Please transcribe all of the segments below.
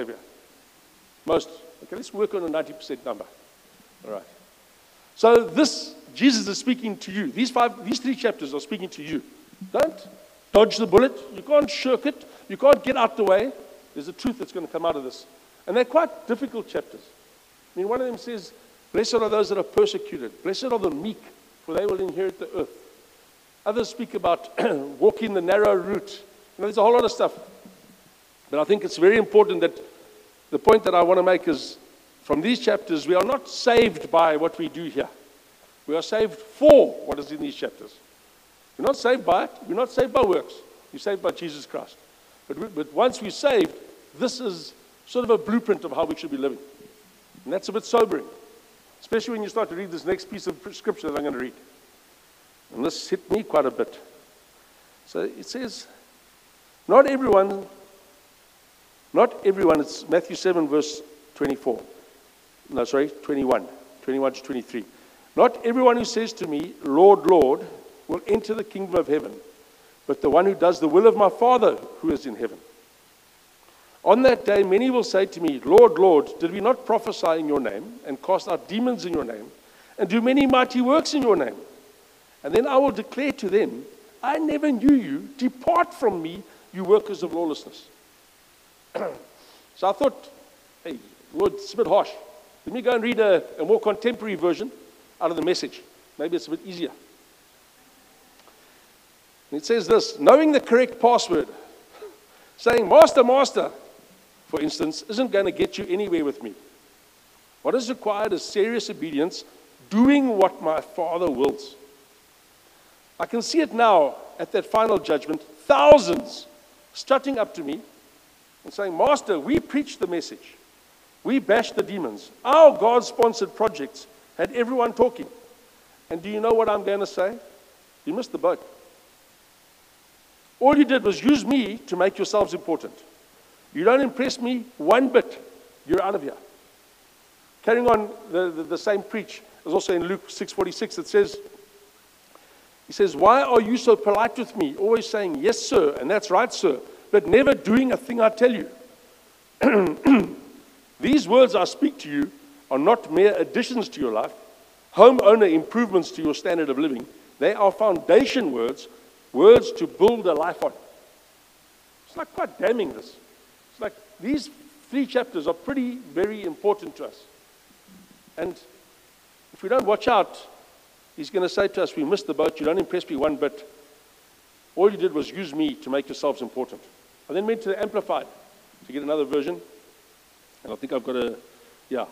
Savior. Most. Okay, let's work on a 90% number. All right. So this, Jesus is speaking to you. These five, these three chapters are speaking to you. Don't dodge the bullet. You can't shirk it. You can't get out the way. There's a truth that's going to come out of this. And they're quite difficult chapters. I mean, one of them says, Blessed are those that are persecuted. Blessed are the meek, for they will inherit the earth. Others speak about walking the narrow route. You know, there's a whole lot of stuff. But I think it's very important that the point that I want to make is from these chapters, we are not saved by what we do here. We are saved for what is in these chapters. We're not saved by it. We're not saved by works. We're saved by Jesus Christ. But, we, but once we're saved, this is sort of a blueprint of how we should be living. And that's a bit sobering, especially when you start to read this next piece of scripture that I'm going to read. And this hit me quite a bit. So it says, Not everyone, not everyone, it's Matthew 7, verse 24. No, sorry, 21. 21 to 23. Not everyone who says to me, Lord, Lord, will enter the kingdom of heaven, but the one who does the will of my Father who is in heaven. On that day, many will say to me, Lord, Lord, did we not prophesy in your name, and cast out demons in your name, and do many mighty works in your name? And then I will declare to them, I never knew you. Depart from me, you workers of lawlessness. so I thought, hey, Lord, it's a bit harsh. Let me go and read a, a more contemporary version out of the message. Maybe it's a bit easier. And it says this knowing the correct password, saying, Master, Master, for instance, isn't going to get you anywhere with me. What is required is serious obedience, doing what my Father wills. I can see it now at that final judgment, thousands strutting up to me and saying, Master, we preached the message. We bashed the demons. Our God sponsored projects had everyone talking. And do you know what I'm going to say? You missed the boat. All you did was use me to make yourselves important. You don't impress me one bit. You're out of here. Carrying on the, the, the same preach, is also in Luke 6:46. It says, he says, Why are you so polite with me? Always saying, Yes, sir, and that's right, sir, but never doing a thing I tell you. These words I speak to you are not mere additions to your life, homeowner improvements to your standard of living. They are foundation words, words to build a life on. It's like quite damning this. It's like these three chapters are pretty, very important to us. And if we don't watch out, he's going to say to us, We missed the boat. You don't impress me one bit. All you did was use me to make yourselves important. I then went to the Amplified to get another version. And I think I've got a, yeah.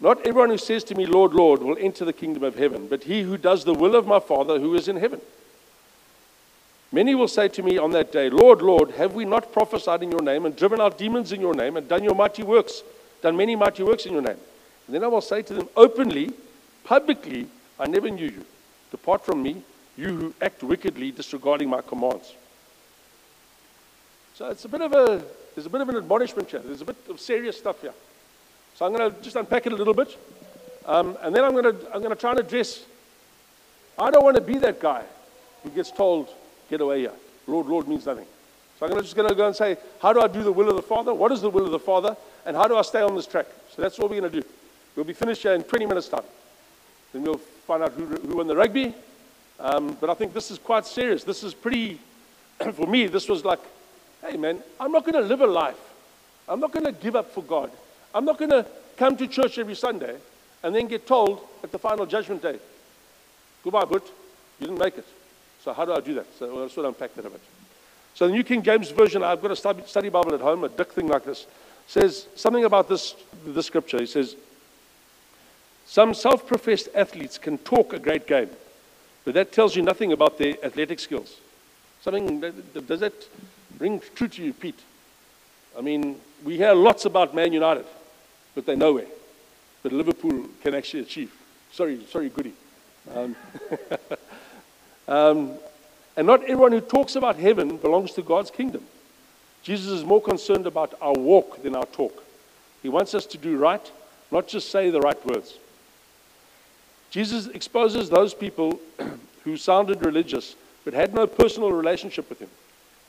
Not everyone who says to me, Lord, Lord, will enter the kingdom of heaven, but he who does the will of my Father who is in heaven. Many will say to me on that day, Lord, Lord, have we not prophesied in your name and driven out demons in your name and done your mighty works, done many mighty works in your name? And then I will say to them openly, publicly, I never knew you. Depart from me, you who act wickedly, disregarding my commands. So it's a bit of a there's a bit of an admonishment here. There's a bit of serious stuff here. So I'm going to just unpack it a little bit. Um, and then I'm going, to, I'm going to try and address I don't want to be that guy who gets told, get away here. Lord, Lord means nothing. So I'm gonna, just going to go and say, how do I do the will of the Father? What is the will of the Father? And how do I stay on this track? So that's what we're going to do. We'll be finished here in 20 minutes' time. Then we'll find out who, who won the rugby. Um, but I think this is quite serious. This is pretty, for me, this was like Hey, man, I'm not going to live a life. I'm not going to give up for God. I'm not going to come to church every Sunday and then get told at the final judgment day, goodbye, but you didn't make it. So how do I do that? So I'll sort of unpack that a bit. So the New King James Version, I've got a study, Bible at home, a dick thing like this, says something about this, this scripture. He says, some self-professed athletes can talk a great game, but that tells you nothing about their athletic skills. Something, does that ring true to you, Pete. I mean, we hear lots about Man United, but they're nowhere. But Liverpool can actually achieve. Sorry, sorry, goody. Um, um, and not everyone who talks about heaven belongs to God's kingdom. Jesus is more concerned about our walk than our talk. He wants us to do right, not just say the right words. Jesus exposes those people who sounded religious but had no personal relationship with him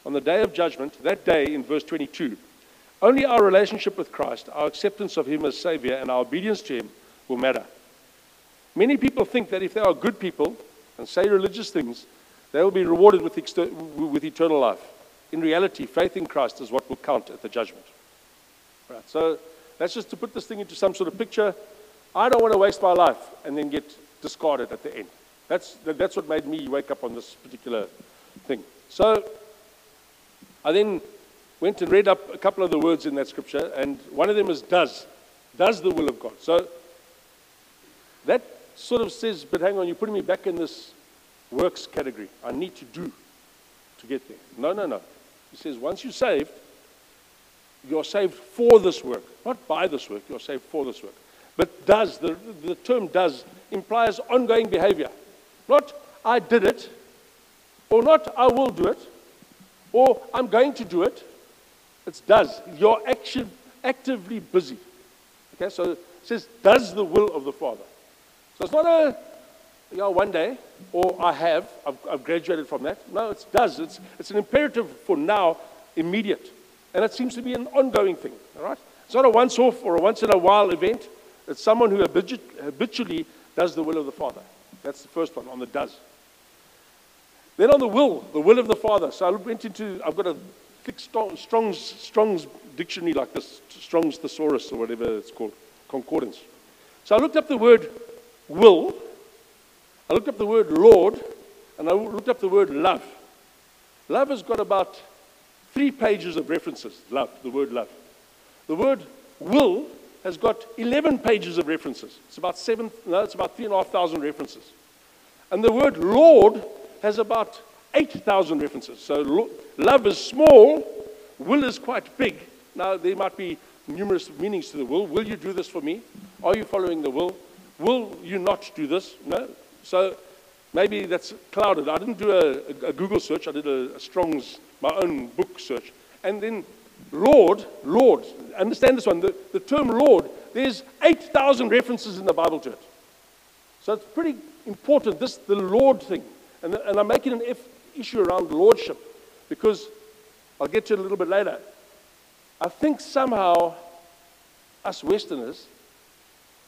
on the day of judgment, that day in verse 22, Only our relationship with Christ, our acceptance of Him as Savior, and our obedience to Him will matter. Many people think that if they are good people and say religious things, they will be rewarded with, exter- with eternal life. In reality, faith in Christ is what will count at the judgment. Right, so that's just to put this thing into some sort of picture. I don't want to waste my life and then get discarded at the end. That's, that's what made me wake up on this particular thing. So I then went and read up a couple of the words in that scripture, and one of them is does. Does the will of God. So that sort of says, but hang on, you're putting me back in this works category. I need to do to get there. No, no, no. He says, once you're saved, you're saved for this work, not by this work, you're saved for this work. But does, the, the term does, implies ongoing behavior. Not I did it, or not I will do it, or I'm going to do it. It's does. You're active, actively busy. Okay, so it says, does the will of the Father. So it's not a, you know, one day, or I have, I've, I've graduated from that. No, it does. It's, it's an imperative for now, immediate. And it seems to be an ongoing thing, all right? It's not a once off or a once in a while event. It's someone who habitually does the will of the Father. That's the first one on the does. Then on the will, the will of the Father. So I went into, I've got a thick Strong's, Strong's dictionary like this, Strong's thesaurus or whatever it's called, concordance. So I looked up the word will, I looked up the word Lord, and I looked up the word love. Love has got about three pages of references. Love, the word love. The word will has got 11 pages of references. It's about seven, no, it's about three and a half thousand references. And the word Lord has about 8,000 references. So lo- love is small, will is quite big. Now, there might be numerous meanings to the will. Will you do this for me? Are you following the will? Will you not do this? No. So maybe that's clouded. I didn't do a, a, a Google search, I did a, a Strong's, my own book search. And then Lord, Lord, understand this one. The, the term Lord, there's 8,000 references in the Bible to it. So it's pretty important, this, the Lord thing. And, and I'm making an F issue around lordship because I'll get to it a little bit later. I think somehow us Westerners,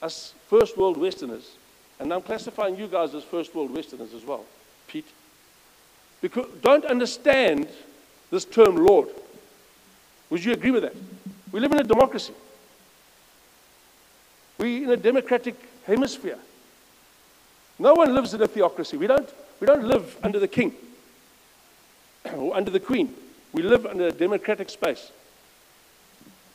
us first world Westerners, and I'm classifying you guys as first world Westerners as well, Pete, because don't understand this term Lord. Would you agree with that? We live in a democracy. We're in a democratic hemisphere. No one lives in a theocracy. We don't, we don't live under the king or under the queen. We live in a democratic space.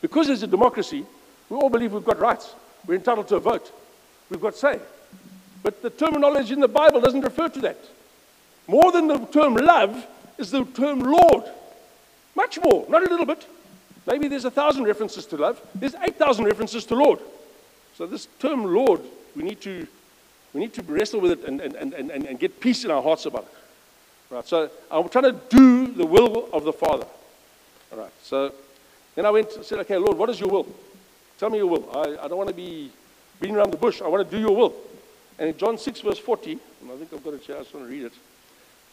Because there's a democracy, we all believe we've got rights. We're entitled to a vote. We've got say. But the terminology in the Bible doesn't refer to that. More than the term love is the term Lord. Much more, not a little bit. Maybe there's a thousand references to love. There's 8,000 references to Lord. So this term Lord, we need to, we need to wrestle with it and, and, and, and, and get peace in our hearts about it. Right, so I'm trying to do the will of the Father. All right, so then I went and said, okay, Lord, what is your will? Tell me your will. I, I don't want to be beating around the bush. I want to do your will. And in John 6, verse 40, and I think I've got it here, I just want to read it.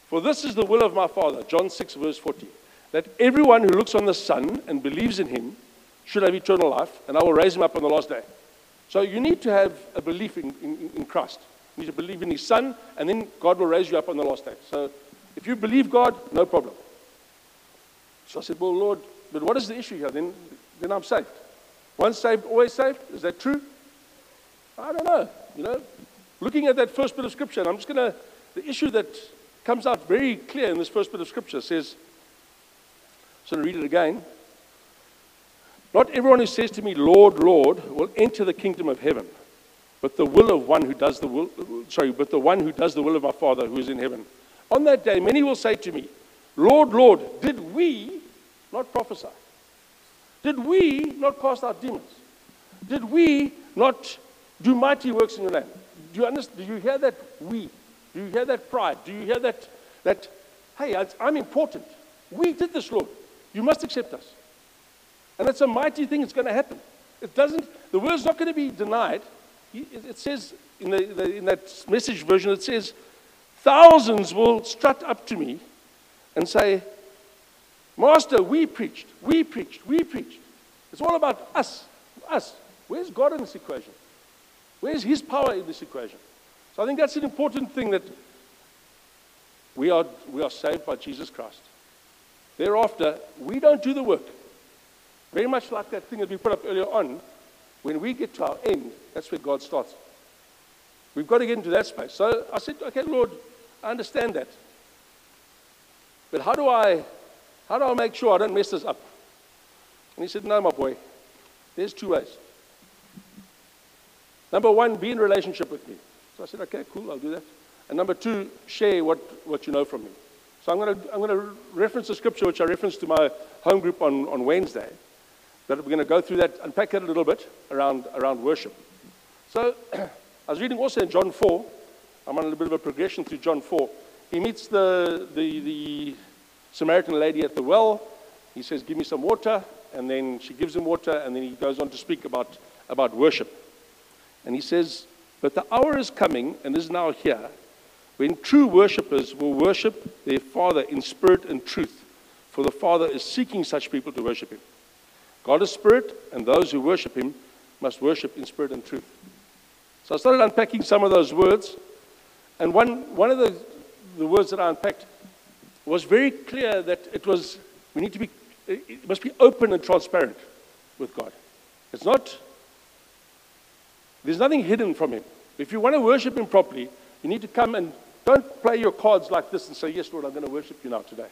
For this is the will of my Father, John 6, verse 40 that everyone who looks on the Son and believes in him should have eternal life, and I will raise him up on the last day. So you need to have a belief in, in, in Christ. You need to believe in his Son, and then God will raise you up on the last day. So if you believe God, no problem. So I said, Well, Lord, but what is the issue here? Then, then I'm saved. Once saved, always saved? Is that true? I don't know. You know, looking at that first bit of scripture, I'm just going to, the issue that comes out very clear in this first bit of scripture says, so to read it again. Not everyone who says to me, Lord, Lord, will enter the kingdom of heaven, but the will of one who does the will, sorry, but the one who does the will of my Father who is in heaven. On that day, many will say to me, Lord, Lord, did we not prophesy? Did we not cast out demons? Did we not do mighty works in your name? Do you understand? Do you hear that we? Do you hear that pride? Do you hear that, that hey, I'm important? We did this, Lord. You must accept us. And it's a mighty thing, it's going to happen. It doesn't, the word's not going to be denied. It says in, the, the, in that message version, it says, thousands will strut up to me and say, Master, we preached, we preached, we preached. It's all about us. Us. Where's God in this equation? Where's His power in this equation? So I think that's an important thing that we are, we are saved by Jesus Christ. Thereafter, we don't do the work. Very much like that thing that we put up earlier on. When we get to our end, that's where God starts. We've got to get into that space. So I said, okay, Lord, I understand that. But how do I how do I make sure I don't mess this up? And he said, No, my boy, there's two ways. Number one, be in relationship with me. So I said, Okay, cool, I'll do that. And number two, share what, what you know from me. So I'm going to I'm to reference the scripture which I referenced to my home group on, on Wednesday. That we're going to go through that, unpack it a little bit around, around worship. So I was reading also in John 4. I'm on a little bit of a progression through John 4. He meets the, the, the Samaritan lady at the well. He says, Give me some water. And then she gives him water. And then he goes on to speak about, about worship. And he says, But the hour is coming and is now here when true worshippers will worship their Father in spirit and truth. For the Father is seeking such people to worship him. God is spirit, and those who worship him must worship in spirit and truth. So I started unpacking some of those words. And one, one of the, the words that I unpacked was very clear that it was, we need to be, it must be open and transparent with God. It's not, there's nothing hidden from Him. If you want to worship Him properly, you need to come and don't play your cards like this and say, Yes, Lord, I'm going to worship you now today.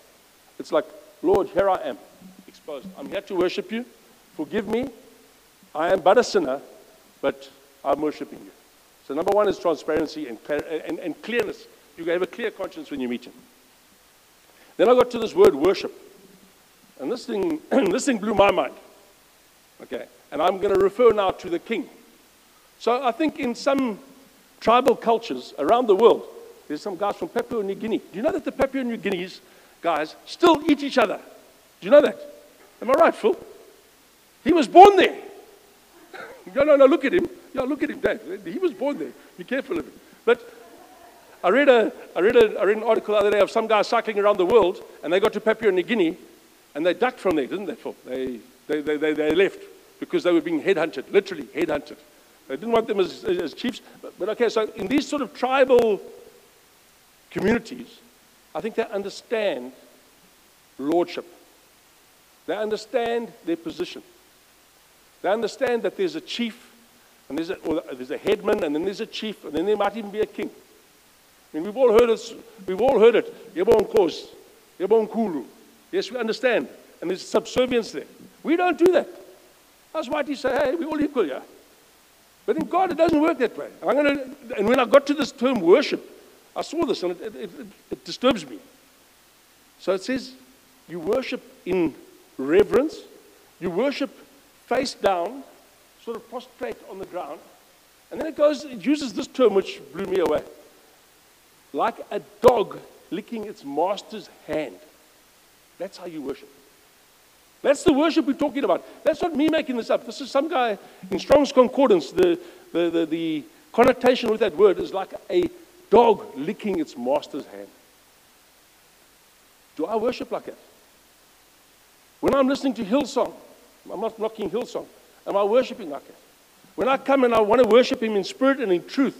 It's like, Lord, here I am, exposed. I'm here to worship you. Forgive me. I am but a sinner, but I'm worshiping you. So, number one is transparency and, and, and clearness. You have a clear conscience when you meet Him. Then I got to this word worship. And this thing, this thing blew my mind. Okay. And I'm going to refer now to the king. So I think in some tribal cultures around the world, there's some guys from Papua New Guinea. Do you know that the Papua New Guineas guys still eat each other? Do you know that? Am I right, Phil? He was born there. no, no, no, look at him. Yeah, look at him, Dad. He was born there. Be careful of him. But I read, a, I, read a, I read an article the other day of some guys cycling around the world, and they got to Papua New Guinea, and they ducked from there, didn't they? They, they, they, they, they left because they were being headhunted, literally headhunted. They didn't want them as, as chiefs. But, but okay, so in these sort of tribal communities, I think they understand lordship. They understand their position. They understand that there's a chief, and there's a, there's a headman, and then there's a chief, and then there might even be a king. I mean, we've all heard it. We've all heard it. Yebon kos, yebon kulu. Yes, we understand. And there's subservience there. We don't do that. That's why he say, hey, we're all equal, yeah. But in God, it doesn't work that way. Gonna, and when I got to this term worship, I saw this and it, it, it, it disturbs me. So it says, you worship in reverence, you worship face down, sort of prostrate on the ground. And then it goes, it uses this term which blew me away like a dog licking its master's hand. That's how you worship. That's the worship we're talking about. That's not me making this up. This is some guy in Strong's Concordance. The, the, the, the connotation with that word is like a dog licking its master's hand. Do I worship like that? When I'm listening to Hillsong, I'm not knocking Hillsong. Am I worshiping like that? When I come and I want to worship Him in spirit and in truth,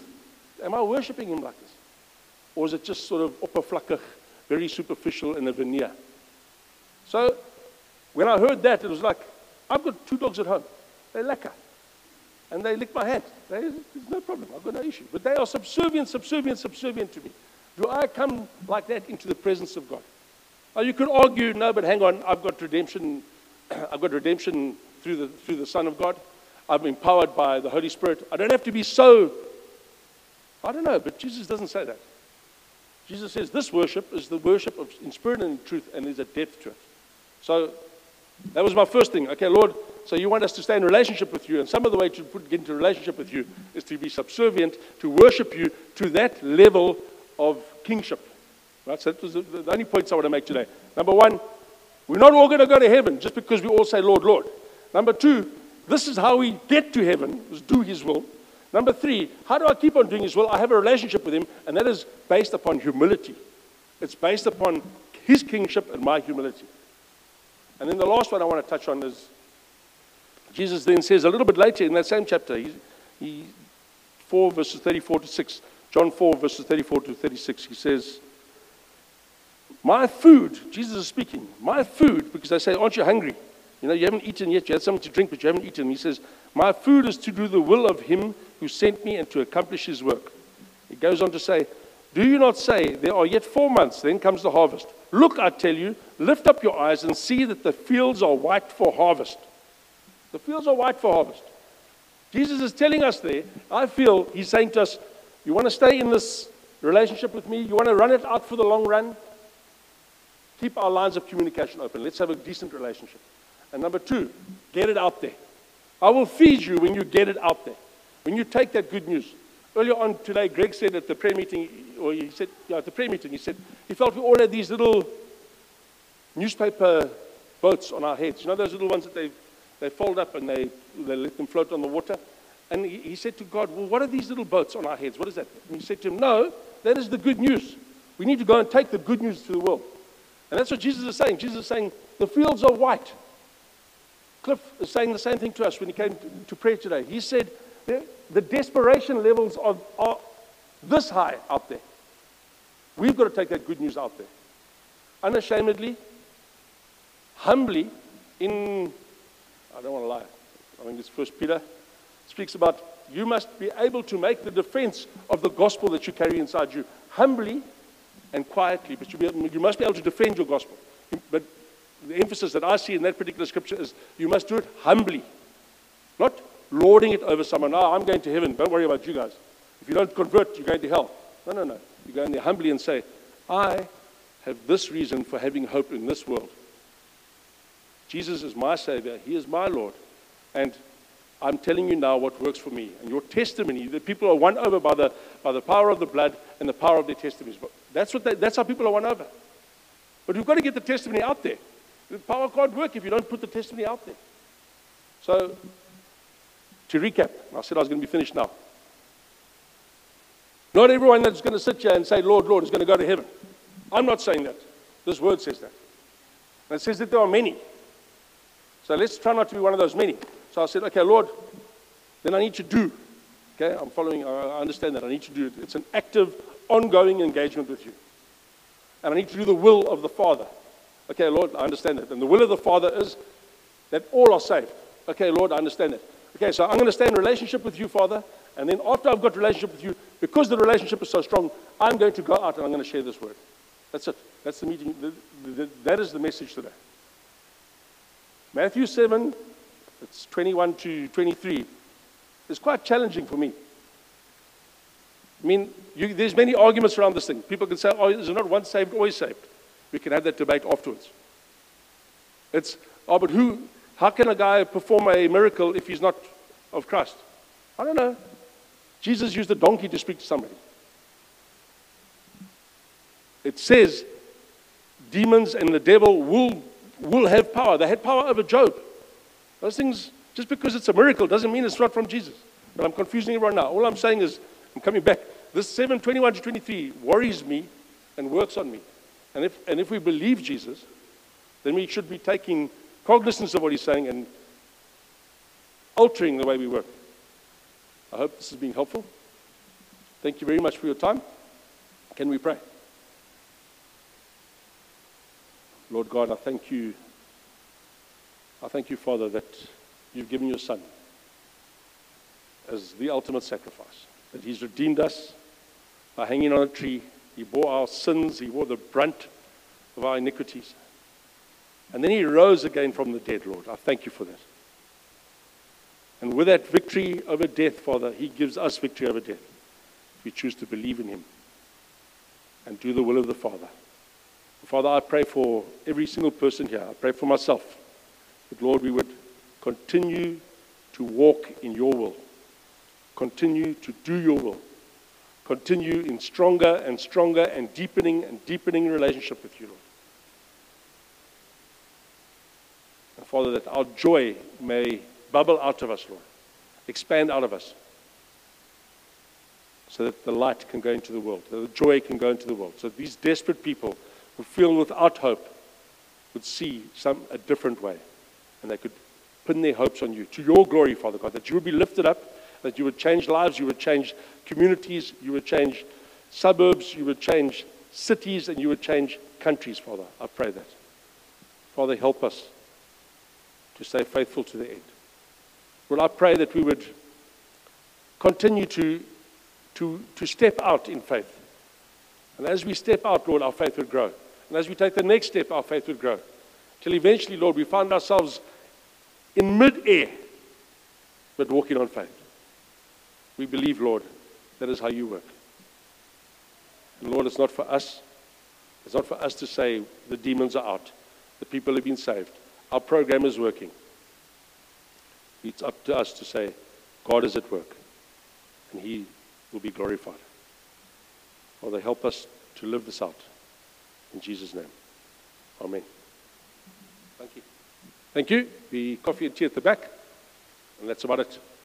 am I worshiping Him like this? Or is it just sort of oppervlakkig, very superficial in a veneer? So when I heard that, it was like, I've got two dogs at home. They're lekker. And they lick my hand. They, there's no problem. I've got no issue. But they are subservient, subservient, subservient to me. Do I come like that into the presence of God? Now you could argue, no, but hang on, I've got redemption. I've got redemption through the, through the Son of God. I'm empowered by the Holy Spirit. I don't have to be so. I don't know, but Jesus doesn't say that. Jesus says this worship is the worship of in spirit and in truth, and there's a depth to it. So that was my first thing. Okay, Lord, so you want us to stay in relationship with you, and some of the way to put, get into relationship with you is to be subservient, to worship you to that level of kingship. Right? So that was the, the only points I want to make today. Number one, we're not all going to go to heaven just because we all say, Lord, Lord. Number two, this is how we get to heaven, is do his will. Number three, how do I keep on doing His will? I have a relationship with Him, and that is based upon humility. It's based upon His kingship and my humility. And then the last one I want to touch on is Jesus then says a little bit later in that same chapter, he, he, 4 verses 34 to 6, John 4 verses 34 to 36, he says, My food, Jesus is speaking, my food, because they say, Aren't you hungry? You know, you haven't eaten yet, you had something to drink, but you haven't eaten. He says, My food is to do the will of him who sent me and to accomplish his work. He goes on to say, Do you not say, There are yet four months, then comes the harvest? Look, I tell you, lift up your eyes and see that the fields are white for harvest. The fields are white for harvest. Jesus is telling us there, I feel he's saying to us, You want to stay in this relationship with me? You want to run it out for the long run? Keep our lines of communication open. Let's have a decent relationship. And number two, get it out there. I will feed you when you get it out there. When you take that good news. Earlier on today, Greg said at the prayer meeting, or he said, yeah, at the prayer meeting, he said he felt we all had these little newspaper boats on our heads. You know those little ones that they, they fold up and they, they let them float on the water? And he, he said to God, Well, what are these little boats on our heads? What is that? And he said to him, No, that is the good news. We need to go and take the good news to the world. And that's what Jesus is saying. Jesus is saying, The fields are white. Cliff is saying the same thing to us when he came to, prayer today. He said, the, desperation levels are, are this high out there. We've got to take that good news out there. Unashamedly, humbly, in, I don't want to lie, I think it's First Peter, speaks about you must be able to make the defense of the gospel that you carry inside you humbly and quietly, but you, be, you must be able to defend your gospel. But the emphasis that I see in that particular scripture is you must do it humbly, not lording it over someone. Oh, I'm going to heaven. Don't worry about you guys. If you don't convert, you're going to hell. No, no, no. You go in there humbly and say, I have this reason for having hope in this world. Jesus is my Savior. He is my Lord. And I'm telling you now what works for me. And your testimony, the people are won over by the, by the power of the blood and the power of their testimonies. But that's, what they, that's how people are won over. But we've got to get the testimony out there. The power can't work if you don't put the testimony out there. So, to recap, I said I was going to be finished now. Not everyone that's going to sit here and say, Lord, Lord, is going to go to heaven. I'm not saying that. This word says that. And it says that there are many. So let's try not to be one of those many. So I said, okay, Lord, then I need to do. Okay, I'm following, I understand that. I need to do it. It's an active, ongoing engagement with you. And I need to do the will of the Father. Okay, Lord, I understand that. And the will of the Father is that all are saved. Okay, Lord, I understand that. Okay, so I'm going to stay in relationship with you, Father. And then after I've got relationship with you, because the relationship is so strong, I'm going to go out and I'm going to share this word. That's it. That's the meeting. That is the message today. Matthew 7 it's 21 to 23, it's quite challenging for me. I mean, you, there's many arguments around this thing. People can say, oh, is not once saved, always saved? We can have that debate afterwards. It's, oh, but who, how can a guy perform a miracle if he's not of Christ? I don't know. Jesus used a donkey to speak to somebody. It says demons and the devil will, will have power. They had power over Job. Those things, just because it's a miracle, doesn't mean it's not from Jesus. But I'm confusing everyone now. All I'm saying is, I'm coming back. This 7, 21 to 23 worries me and works on me. And if, and if we believe Jesus, then we should be taking cognizance of what he's saying and altering the way we work. I hope this has been helpful. Thank you very much for your time. Can we pray? Lord God, I thank you I thank you, Father, that you've given your Son as the ultimate sacrifice, that He's redeemed us by hanging on a tree. He bore our sins, He bore the brunt of our iniquities. And then He rose again from the dead, Lord. I thank you for that. And with that victory over death, Father, He gives us victory over death if we choose to believe in Him and do the will of the Father. Father, I pray for every single person here. I pray for myself. But Lord, we would continue to walk in your will, continue to do your will, continue in stronger and stronger and deepening and deepening relationship with you, Lord. And Father, that our joy may bubble out of us, Lord, expand out of us, so that the light can go into the world, that the joy can go into the world, so that these desperate people who feel without hope would see some a different way and they could putting their hopes on you. To your glory, Father God, that you would be lifted up, that you would change lives, you would change communities, you would change suburbs, you would change cities, and you would change countries, Father. I pray that. Father, help us to stay faithful to the end. Well, I pray that we would continue to, to, to step out in faith. And as we step out, Lord, our faith would grow. And as we take the next step, our faith would grow. Till eventually, Lord, we find ourselves in mid-air, but walking on faith. We believe, Lord, that is how you work. And Lord, it's not for us. It's not for us to say the demons are out. The people have been saved. Our program is working. It's up to us to say, God is at work, and He will be glorified. Father, help us to live this out. In Jesus' name. Amen. Thank you. The coffee and tea at the back. And that's about it.